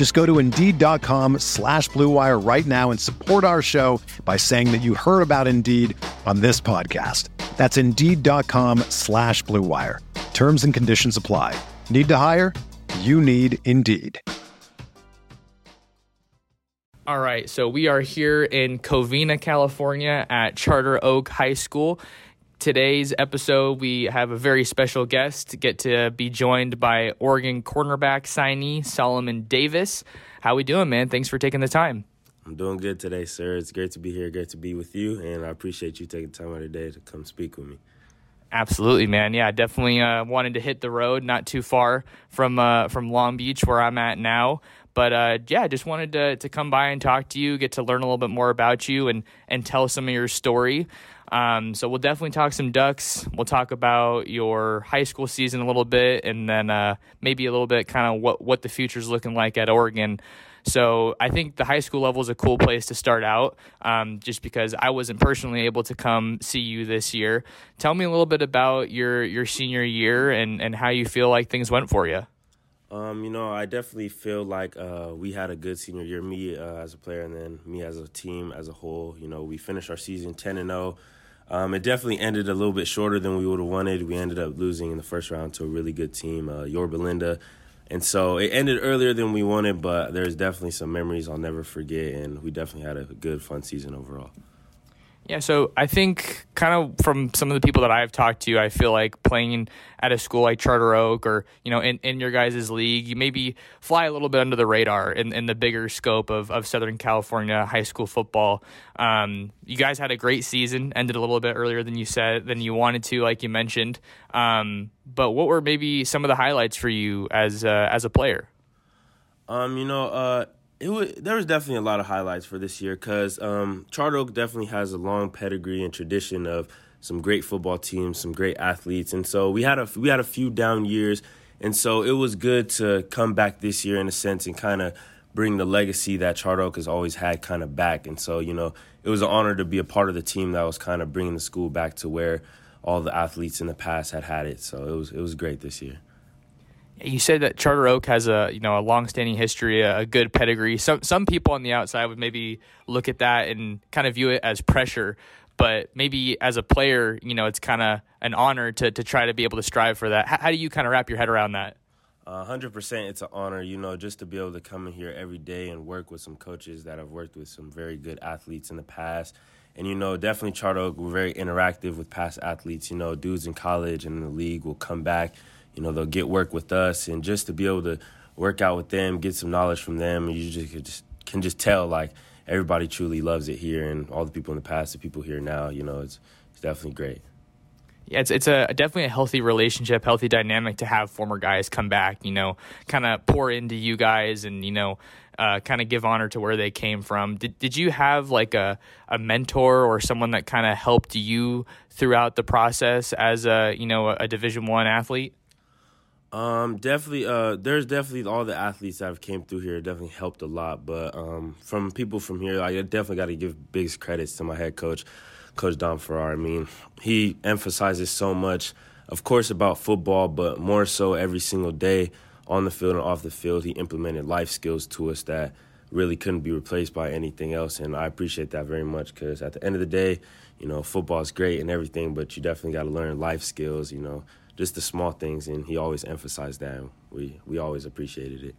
Just go to Indeed.com slash BlueWire right now and support our show by saying that you heard about Indeed on this podcast. That's Indeed.com slash BlueWire. Terms and conditions apply. Need to hire? You need Indeed. All right, so we are here in Covina, California at Charter Oak High School. Today's episode, we have a very special guest. Get to be joined by Oregon cornerback signee Solomon Davis. How we doing, man? Thanks for taking the time. I'm doing good today, sir. It's great to be here, great to be with you, and I appreciate you taking time out of the day to come speak with me. Absolutely, man. Yeah, definitely uh, wanted to hit the road, not too far from uh, from Long Beach, where I'm at now. But uh, yeah, just wanted to to come by and talk to you, get to learn a little bit more about you, and and tell some of your story. Um, so we'll definitely talk some Ducks. We'll talk about your high school season a little bit, and then uh, maybe a little bit kind of what what the future's looking like at Oregon. So I think the high school level is a cool place to start out, um, just because I wasn't personally able to come see you this year. Tell me a little bit about your your senior year and and how you feel like things went for you. Um, you know, I definitely feel like uh, we had a good senior year, me uh, as a player, and then me as a team as a whole. You know, we finished our season ten and zero. Um, it definitely ended a little bit shorter than we would have wanted. We ended up losing in the first round to a really good team, uh, Yorba Linda and so it ended earlier than we wanted, but there's definitely some memories I'll never forget, and we definitely had a good, fun season overall. Yeah, so I think kind of from some of the people that I've talked to, I feel like playing at a school like Charter Oak or, you know, in, in your guys' league, you maybe fly a little bit under the radar in, in the bigger scope of, of Southern California high school football. Um, you guys had a great season, ended a little bit earlier than you said, than you wanted to, like you mentioned. Um, but what were maybe some of the highlights for you as, uh, as a player? Um, you know, uh, it was there was definitely a lot of highlights for this year because um, Charter Oak definitely has a long pedigree and tradition of some great football teams, some great athletes, and so we had a we had a few down years, and so it was good to come back this year in a sense and kind of bring the legacy that Charter Oak has always had kind of back, and so you know it was an honor to be a part of the team that was kind of bringing the school back to where all the athletes in the past had had it. So it was it was great this year you said that Charter Oak has a you know a long-standing history, a, good pedigree. Some some people on the outside would maybe look at that and kind of view it as pressure, but maybe as a player, you know, it's kind of an honor to to try to be able to strive for that. How, how do you kind of wrap your head around that? hundred percent, it's an honor, you know, just to be able to come in here every day and work with some coaches that I've worked with some very good athletes in the past. And you know, definitely Charter Oak, we're very interactive with past athletes. You know, dudes in college and in the league will come back you know they'll get work with us and just to be able to work out with them get some knowledge from them you just can just, can just tell like everybody truly loves it here and all the people in the past the people here now you know it's it's definitely great yeah, it's it's a definitely a healthy relationship, healthy dynamic to have former guys come back. You know, kind of pour into you guys, and you know, uh, kind of give honor to where they came from. Did did you have like a a mentor or someone that kind of helped you throughout the process as a you know a Division One athlete? Um, definitely. Uh, there's definitely all the athletes that have came through here definitely helped a lot. But um, from people from here, I definitely got to give big credits to my head coach, Coach Don Farrar. I mean, he emphasizes so much, of course, about football, but more so every single day on the field and off the field. He implemented life skills to us that really couldn't be replaced by anything else, and I appreciate that very much because at the end of the day, you know, football is great and everything, but you definitely got to learn life skills. You know just the small things, and he always emphasized that. we we always appreciated it.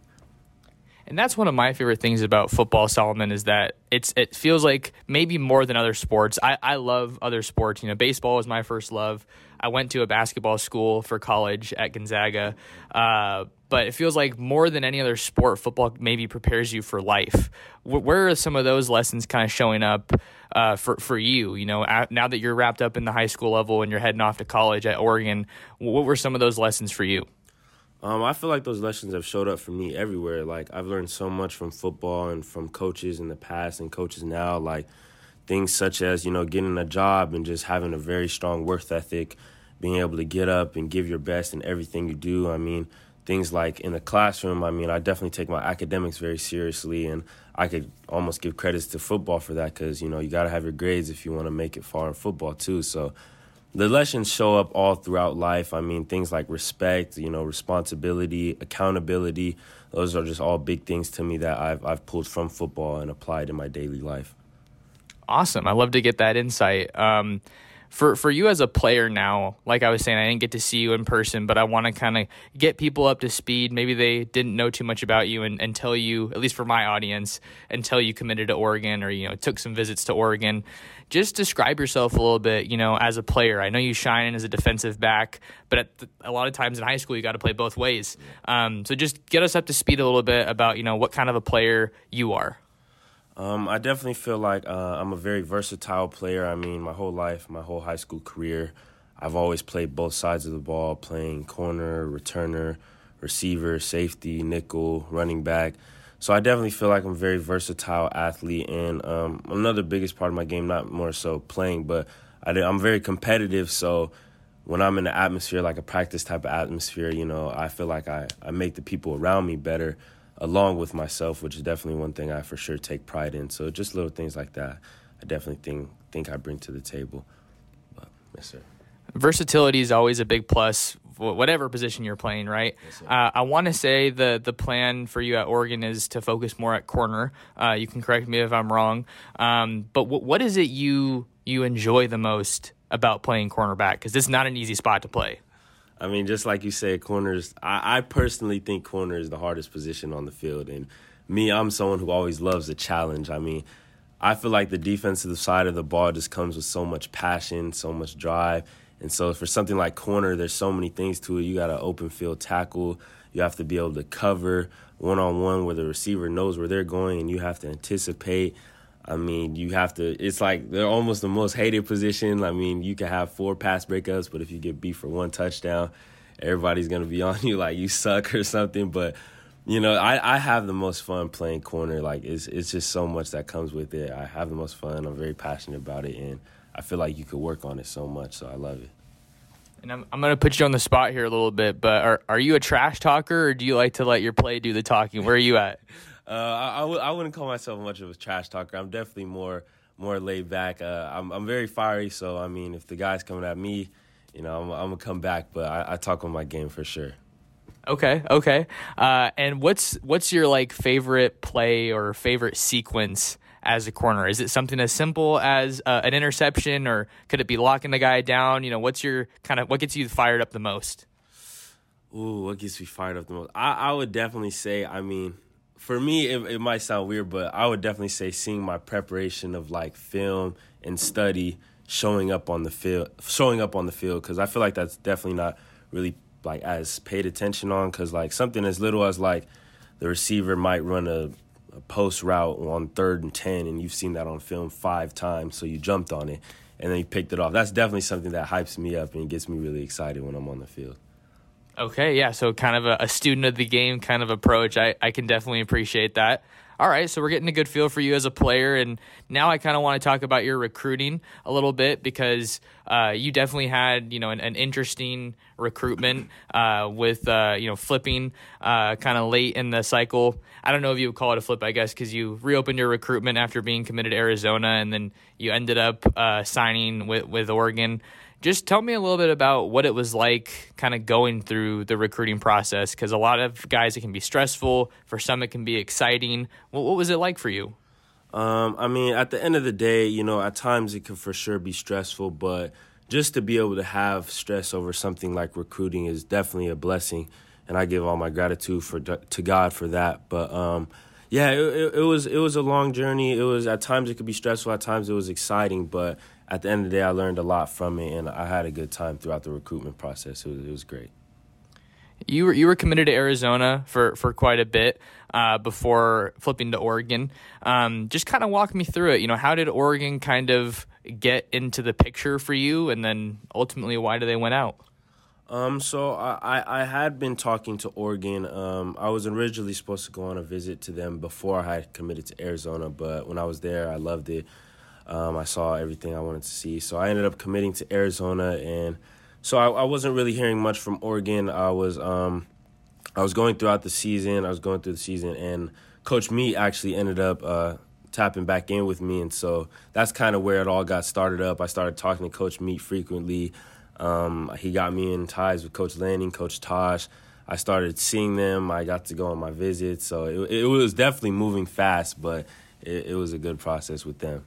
And that's one of my favorite things about football, Solomon, is that it's it feels like maybe more than other sports. I, I love other sports. You know, baseball was my first love. I went to a basketball school for college at Gonzaga. Uh, but it feels like more than any other sport, football maybe prepares you for life. Where are some of those lessons kind of showing up uh, for for you? You know, now that you're wrapped up in the high school level and you're heading off to college at Oregon, what were some of those lessons for you? Um, I feel like those lessons have showed up for me everywhere. Like I've learned so much from football and from coaches in the past and coaches now. Like things such as you know getting a job and just having a very strong work ethic, being able to get up and give your best in everything you do. I mean, things like in the classroom, I mean, I definitely take my academics very seriously, and I could almost give credits to football for that because you know you got to have your grades if you want to make it far in football too. So the lessons show up all throughout life. I mean, things like respect, you know, responsibility, accountability. Those are just all big things to me that I've I've pulled from football and applied in my daily life. Awesome! I love to get that insight. Um, for for you as a player now, like I was saying, I didn't get to see you in person, but I want to kind of get people up to speed. Maybe they didn't know too much about you and, until you, at least for my audience, until you committed to Oregon or you know took some visits to Oregon. Just describe yourself a little bit, you know, as a player. I know you shine in as a defensive back, but the, a lot of times in high school you got to play both ways. Um, so just get us up to speed a little bit about you know what kind of a player you are. Um, I definitely feel like uh, I'm a very versatile player. I mean, my whole life, my whole high school career, I've always played both sides of the ball, playing corner, returner, receiver, safety, nickel, running back. So I definitely feel like I'm a very versatile athlete. And um, another biggest part of my game, not more so playing, but I, I'm very competitive. So when I'm in an atmosphere like a practice type of atmosphere, you know, I feel like I, I make the people around me better along with myself, which is definitely one thing I for sure take pride in. So just little things like that, I definitely think think I bring to the table. But, yes, sir. Versatility is always a big plus, whatever position you're playing, right? Yes, uh, I want to say the the plan for you at Oregon is to focus more at corner. Uh, you can correct me if I'm wrong, um, but w- what is it you you enjoy the most about playing cornerback? Because it's not an easy spot to play. I mean, just like you said, corners. I, I personally think corner is the hardest position on the field, and me, I'm someone who always loves a challenge. I mean, I feel like the defensive side of the ball just comes with so much passion, so much drive. And so for something like corner, there's so many things to it. You got to open field tackle. You have to be able to cover one on one where the receiver knows where they're going and you have to anticipate. I mean, you have to. It's like they're almost the most hated position. I mean, you can have four pass breakups, but if you get beat for one touchdown, everybody's gonna be on you like you suck or something. But you know, I, I have the most fun playing corner. Like it's it's just so much that comes with it. I have the most fun. I'm very passionate about it, and I feel like you could work on it so much. So I love it. And I'm I'm gonna put you on the spot here a little bit, but are are you a trash talker or do you like to let your play do the talking? Where are you at? Uh, I I, w- I wouldn't call myself much of a trash talker. I'm definitely more more laid back. Uh, I'm I'm very fiery, so I mean, if the guy's coming at me, you know, I'm, I'm gonna come back. But I, I talk on my game for sure. Okay, okay. Uh, and what's what's your like favorite play or favorite sequence as a corner? Is it something as simple as uh, an interception, or could it be locking the guy down? You know, what's your kind of what gets you fired up the most? Ooh, what gets me fired up the most? I, I would definitely say, I mean, for me, it, it might sound weird, but I would definitely say seeing my preparation of like film and study showing up on the field, showing up on the field, because I feel like that's definitely not really like as paid attention on, because like something as little as like the receiver might run a, a post route on third and ten, and you've seen that on film five times, so you jumped on it and then you picked it off. That's definitely something that hypes me up and gets me really excited when I'm on the field. Okay, yeah. So kind of a, a, student of the game kind of approach. I, I can definitely appreciate that. All right, so we're getting a good feel for you as a player, and now I kind of want to talk about your recruiting a little bit because uh, you definitely had you know an, an interesting recruitment uh, with uh, you know flipping uh, kind of late in the cycle. I don't know if you would call it a flip, I guess, because you reopened your recruitment after being committed to Arizona, and then you ended up uh, signing with with Oregon just tell me a little bit about what it was like kind of going through the recruiting process because a lot of guys it can be stressful for some it can be exciting what, what was it like for you um, i mean at the end of the day you know at times it can for sure be stressful but just to be able to have stress over something like recruiting is definitely a blessing and I give all my gratitude for to God for that. But um, yeah, it, it, was it was a long journey. It was at times it could be stressful, at times it was exciting, but at the end of the day, I learned a lot from it, and I had a good time throughout the recruitment process. It was, it was great. You were you were committed to Arizona for, for quite a bit uh, before flipping to Oregon. Um, just kind of walk me through it. You know, how did Oregon kind of get into the picture for you, and then ultimately, why did they win out? Um, so I, I had been talking to Oregon. Um, I was originally supposed to go on a visit to them before I had committed to Arizona, but when I was there, I loved it. Um, I saw everything I wanted to see, so I ended up committing to Arizona, and so I, I wasn't really hearing much from Oregon. I was um, I was going throughout the season. I was going through the season, and Coach Meech actually ended up uh, tapping back in with me, and so that's kind of where it all got started up. I started talking to Coach Meech frequently. Um, he got me in ties with Coach Lanning, Coach Tosh. I started seeing them. I got to go on my visits, so it, it was definitely moving fast, but it, it was a good process with them.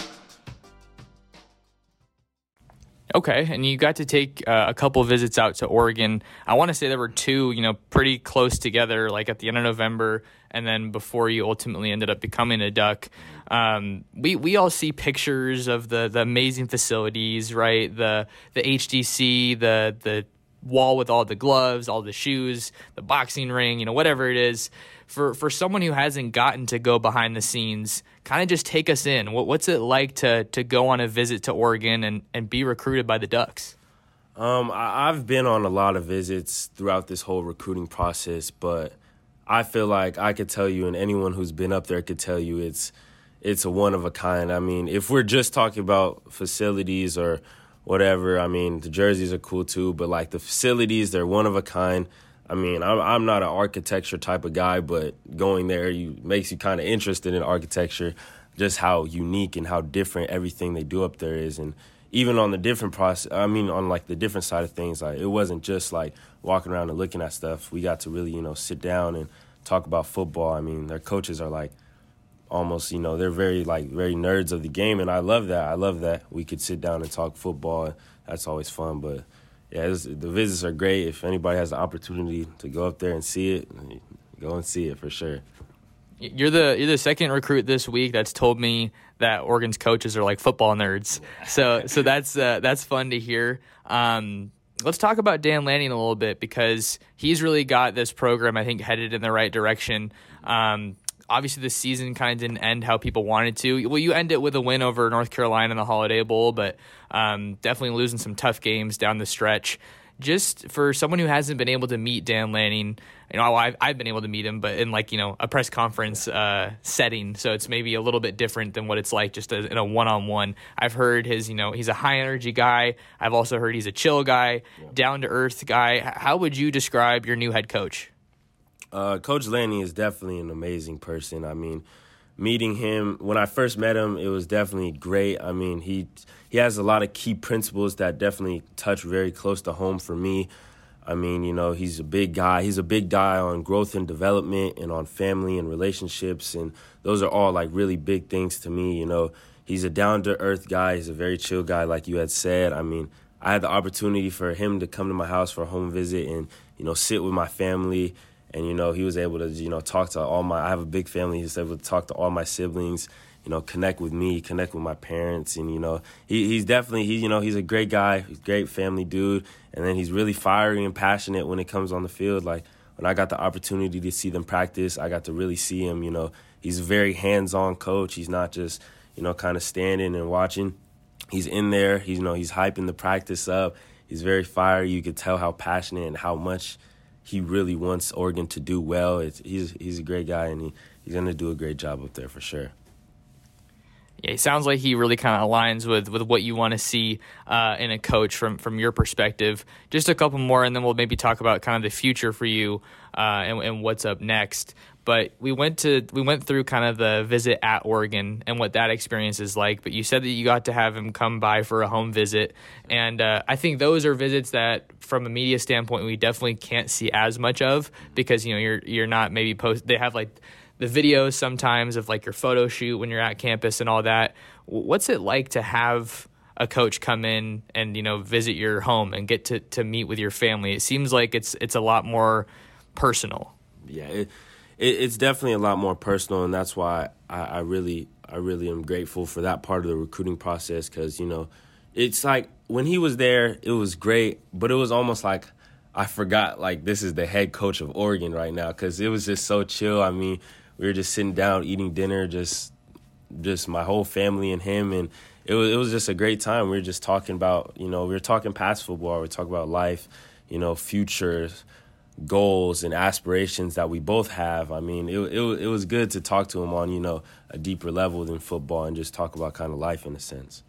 Okay, and you got to take uh, a couple visits out to Oregon. I want to say there were two, you know, pretty close together, like at the end of November, and then before you ultimately ended up becoming a Duck. Um, we we all see pictures of the the amazing facilities, right? The the HDC, the the wall with all the gloves, all the shoes, the boxing ring, you know, whatever it is. For for someone who hasn't gotten to go behind the scenes, kind of just take us in. What, what's it like to to go on a visit to Oregon and, and be recruited by the Ducks? Um, I, I've been on a lot of visits throughout this whole recruiting process, but I feel like I could tell you, and anyone who's been up there could tell you, it's it's a one of a kind. I mean, if we're just talking about facilities or whatever, I mean, the jerseys are cool too, but like the facilities, they're one of a kind. I mean, I'm I'm not an architecture type of guy, but going there you makes you kind of interested in architecture, just how unique and how different everything they do up there is, and even on the different process. I mean, on like the different side of things, like it wasn't just like walking around and looking at stuff. We got to really, you know, sit down and talk about football. I mean, their coaches are like almost, you know, they're very like very nerds of the game, and I love that. I love that we could sit down and talk football. That's always fun, but yeah, the visits are great. If anybody has the opportunity to go up there and see it, go and see it for sure. You're the you're the second recruit this week that's told me that Oregon's coaches are like football nerds. So so that's uh, that's fun to hear. Um, let's talk about Dan Lanning a little bit because he's really got this program I think headed in the right direction. Um, obviously, the season kind of didn't end how people wanted to. Well, you end it with a win over North Carolina in the Holiday Bowl, but um, definitely losing some tough games down the stretch. Just for someone who hasn't been able to meet Dan Lanning, you know, I've, I've been able to meet him, but in like, you know, a press conference uh, setting. So it's maybe a little bit different than what it's like just in a one on one. I've heard his, you know, he's a high energy guy. I've also heard he's a chill guy, yeah. down to earth guy. How would you describe your new head coach? Uh, coach Lanning is definitely an amazing person. I mean, meeting him when I first met him, it was definitely great. I mean, he he has a lot of key principles that definitely touch very close to home for me. I mean, you know, he's a big guy. He's a big guy on growth and development and on family and relationships. And those are all like really big things to me. You know, he's a down to earth guy. He's a very chill guy, like you had said. I mean, I had the opportunity for him to come to my house for a home visit and, you know, sit with my family and you know he was able to you know talk to all my. I have a big family. He was able to talk to all my siblings. You know, connect with me, connect with my parents, and you know he, he's definitely he you know he's a great guy, he's great family dude, and then he's really fiery and passionate when it comes on the field. Like when I got the opportunity to see them practice, I got to really see him. You know, he's a very hands-on coach. He's not just you know kind of standing and watching. He's in there. He's you know he's hyping the practice up. He's very fiery. You could tell how passionate and how much he really wants Oregon to do well. It's, he's he's a great guy, and he, he's going to do a great job up there for sure. Yeah, he sounds like he really kind of aligns with, with what you want to see uh, in a coach from from your perspective. Just a couple more, and then we'll maybe talk about kind of the future for you uh, and, and what's up next. But we went to we went through kind of the visit at Oregon and what that experience is like. But you said that you got to have him come by for a home visit, and uh, I think those are visits that, from a media standpoint, we definitely can't see as much of because you know you're you're not maybe post. They have like the videos sometimes of like your photo shoot when you're at campus and all that. What's it like to have a coach come in and you know visit your home and get to to meet with your family? It seems like it's it's a lot more personal. Yeah. It- it, it's definitely a lot more personal, and that's why I, I really, I really am grateful for that part of the recruiting process because you know, it's like when he was there, it was great, but it was almost like I forgot like this is the head coach of Oregon right now because it was just so chill. I mean, we were just sitting down eating dinner, just just my whole family and him, and it was it was just a great time. We were just talking about you know we were talking past football, we were talking about life, you know, futures goals and aspirations that we both have. I mean, it, it it was good to talk to him on you know a deeper level than football and just talk about kind of life in a sense.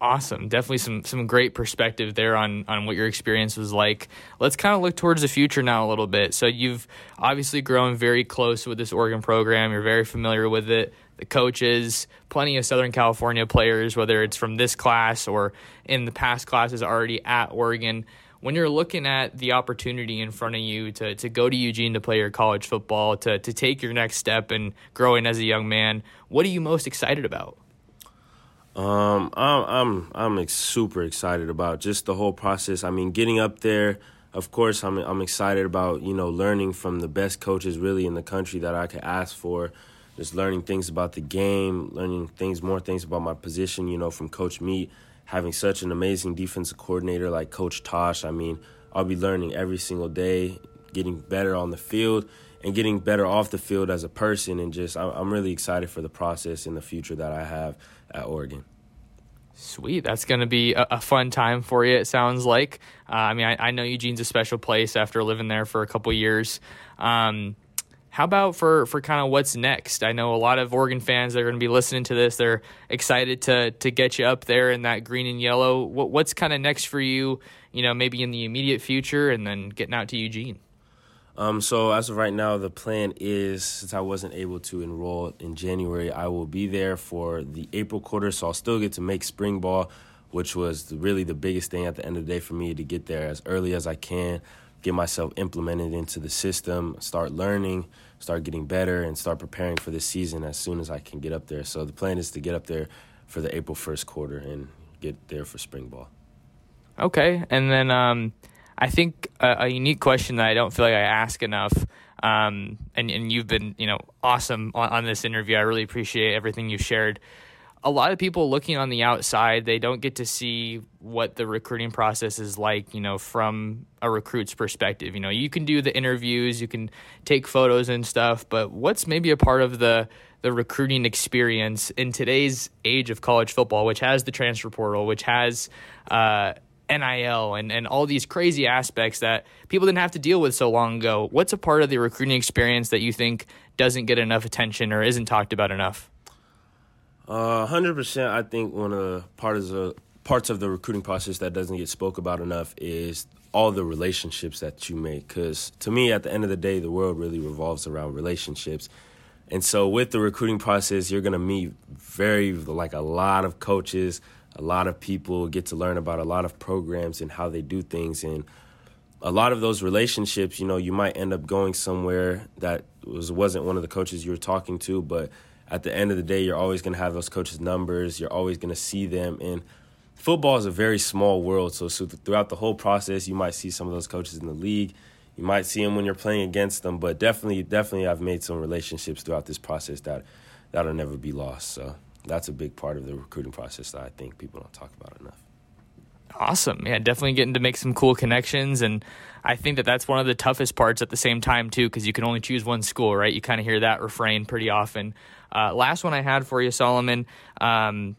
Awesome, definitely some some great perspective there on on what your experience was like. Let's kind of look towards the future now a little bit. So you've obviously grown very close with this Oregon program. You're very familiar with it. The coaches, plenty of Southern California players, whether it's from this class or in the past classes already at Oregon when you're looking at the opportunity in front of you to, to go to Eugene to play your college football, to, to take your next step and growing as a young man, what are you most excited about? Um, I'm I'm I'm super excited about just the whole process. I mean, getting up there. Of course, I'm I'm excited about you know learning from the best coaches really in the country that I could ask for. Just learning things about the game, learning things more things about my position. You know, from Coach Meech having such an amazing defensive coordinator like Coach Tosh. I mean, I'll be learning every single day, getting better on the field and getting better off the field as a person. And just, I'm really excited for the process in the future that I have at Oregon. Sweet. That's going to be a, a, fun time for you, it sounds like. Uh, I mean, I, I, know Eugene's a special place after living there for a couple years. Um, how about for for kind of what's next? I know a lot of Oregon fans that are going to be listening to this. They're excited to to get you up there in that green and yellow. What, what's kind of next for you? You know, maybe in the immediate future, and then getting out to Eugene. Um, so as of right now, the plan is since I wasn't able to enroll in January, I will be there for the April quarter. So I'll still get to make spring ball, which was really the biggest thing at the end of the day for me to get there as early as I can get myself implemented into the system, start learning, start getting better, and start preparing for this season as soon as I can get up there. So the plan is to get up there for the April 1st quarter and get there for spring ball. Okay. And then um, I think a, a, unique question that I don't feel like I ask enough. Um, and, and you've been, you know, awesome on, on this interview. I really appreciate everything you've shared a lot of people looking on the outside, they don't get to see what the recruiting process is like, you know, from a recruit's perspective. You know, you can do the interviews, you can take photos and stuff, but what's maybe a part of the the recruiting experience in today's age of college football, which has the transfer portal, which has uh, NIL and, and all these crazy aspects that people didn't have to deal with so long ago. What's a part of the recruiting experience that you think doesn't get enough attention or isn't talked about enough? Uh, hundred percent. I think one of the parts of parts of the recruiting process that doesn't get spoke about enough is all the relationships that you make. Because to me, at the end of the day, the world really revolves around relationships. And so, with the recruiting process, you're gonna meet very like a lot of coaches, a lot of people, get to learn about a lot of programs and how they do things, and a lot of those relationships. You know, you might end up going somewhere that was wasn't one of the coaches you were talking to, but at the end of the day, you're always going to have those coaches' numbers. You're always going to see them. And football is a very small world. So, so, throughout the whole process, you might see some of those coaches in the league. you might see them when you're playing against them, but definitely, definitely, I've made some relationships throughout this process that that'll never be lost. So that's a big part of the recruiting process that I think people don't talk about enough. Awesome. Yeah, definitely getting to make some cool connections. And I think that that's one of the toughest parts at the same time, too, because you can only choose one school, right? You kind of hear that refrain pretty often. Uh, last one I had for you, Solomon. Um,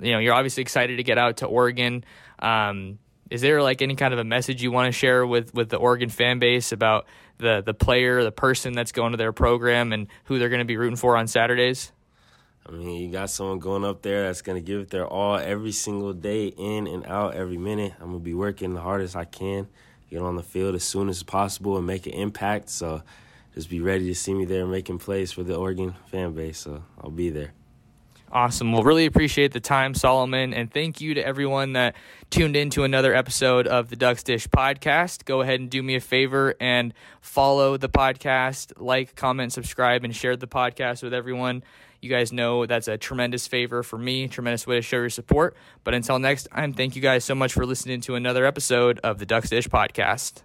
you know, you're obviously excited to get out to Oregon. Um, is there like any kind of a message you want to share with, with the Oregon fan base about the, the player, the person that's going to their program, and who they're going to be rooting for on Saturdays? I mean, you got someone going up there that's going to give it their all every single day, in and out, every minute. I'm going to be working the hardest I can, get on the field as soon as possible, and make an impact. So just be ready to see me there making plays for the Oregon fan base. So I'll be there. Awesome. Well, really appreciate the time, Solomon. And thank you to everyone that tuned in to another episode of the Ducks Dish podcast. Go ahead and do me a favor and follow the podcast, like, comment, subscribe, and share the podcast with everyone. You guys know that's a tremendous favor for me, tremendous way to show your support. But until next time, thank you guys so much for listening to another episode of the Ducks Dish podcast.